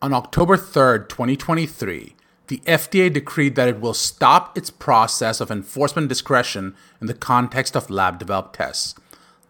On October 3rd, 2023, the FDA decreed that it will stop its process of enforcement discretion in the context of lab developed tests.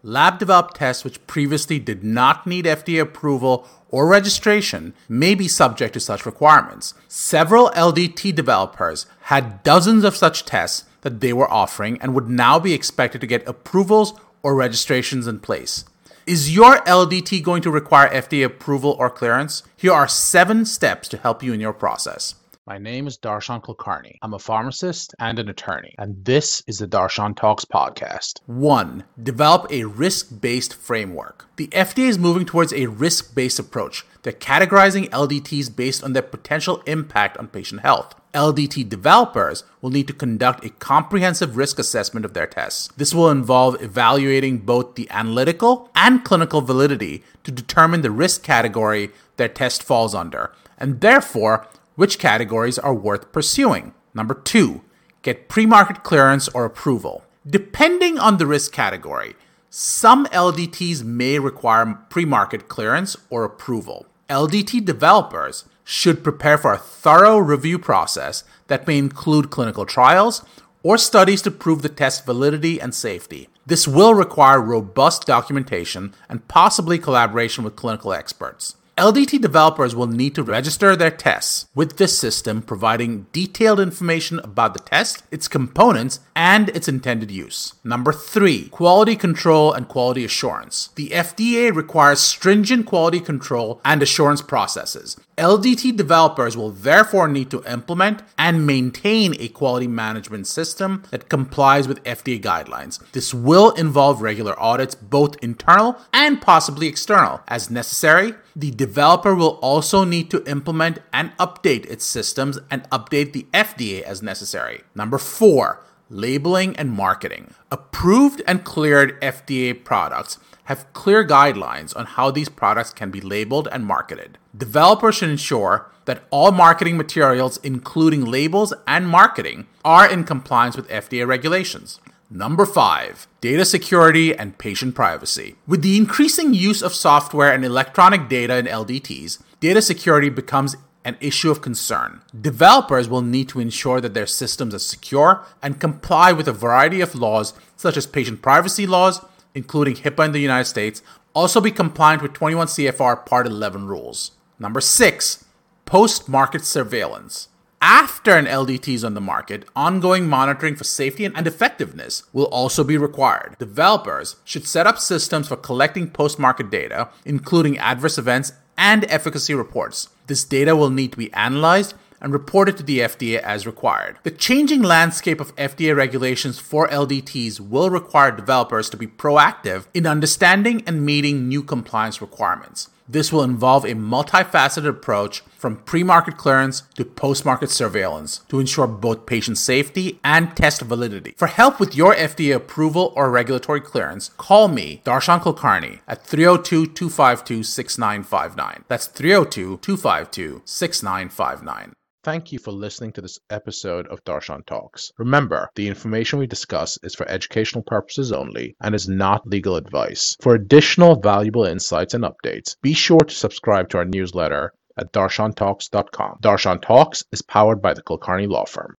Lab developed tests, which previously did not need FDA approval or registration, may be subject to such requirements. Several LDT developers had dozens of such tests that they were offering and would now be expected to get approvals or registrations in place. Is your LDT going to require FDA approval or clearance? Here are seven steps to help you in your process. My name is Darshan Kulkarni. I'm a pharmacist and an attorney, and this is the Darshan Talks podcast. 1. Develop a risk based framework. The FDA is moving towards a risk based approach. They're categorizing LDTs based on their potential impact on patient health. LDT developers will need to conduct a comprehensive risk assessment of their tests. This will involve evaluating both the analytical and clinical validity to determine the risk category their test falls under, and therefore which categories are worth pursuing. Number two, get pre market clearance or approval. Depending on the risk category, some LDTs may require pre market clearance or approval. LDT developers should prepare for a thorough review process that may include clinical trials or studies to prove the test's validity and safety. This will require robust documentation and possibly collaboration with clinical experts. LDT developers will need to register their tests with this system, providing detailed information about the test, its components, and its intended use. Number three, quality control and quality assurance. The FDA requires stringent quality control and assurance processes. LDT developers will therefore need to implement and maintain a quality management system that complies with FDA guidelines. This will involve regular audits, both internal and possibly external. As necessary, the developer will also need to implement and update its systems and update the FDA as necessary. Number four, labeling and marketing. Approved and cleared FDA products have clear guidelines on how these products can be labeled and marketed. Developers should ensure that all marketing materials, including labels and marketing, are in compliance with FDA regulations. Number five, data security and patient privacy. With the increasing use of software and electronic data in LDTs, data security becomes an issue of concern. Developers will need to ensure that their systems are secure and comply with a variety of laws, such as patient privacy laws, including HIPAA in the United States, also be compliant with 21 CFR Part 11 rules. Number six, post market surveillance. After an LDT is on the market, ongoing monitoring for safety and effectiveness will also be required. Developers should set up systems for collecting post market data, including adverse events and efficacy reports. This data will need to be analyzed and reported to the FDA as required. The changing landscape of FDA regulations for LDTs will require developers to be proactive in understanding and meeting new compliance requirements. This will involve a multifaceted approach from pre market clearance to post market surveillance to ensure both patient safety and test validity. For help with your FDA approval or regulatory clearance, call me, Darshan Kulkarni, at 302 252 6959. That's 302 252 6959. Thank you for listening to this episode of Darshan Talks. Remember, the information we discuss is for educational purposes only and is not legal advice. For additional valuable insights and updates, be sure to subscribe to our newsletter at darshantalks.com. Darshan Talks is powered by the Kulkarni Law Firm.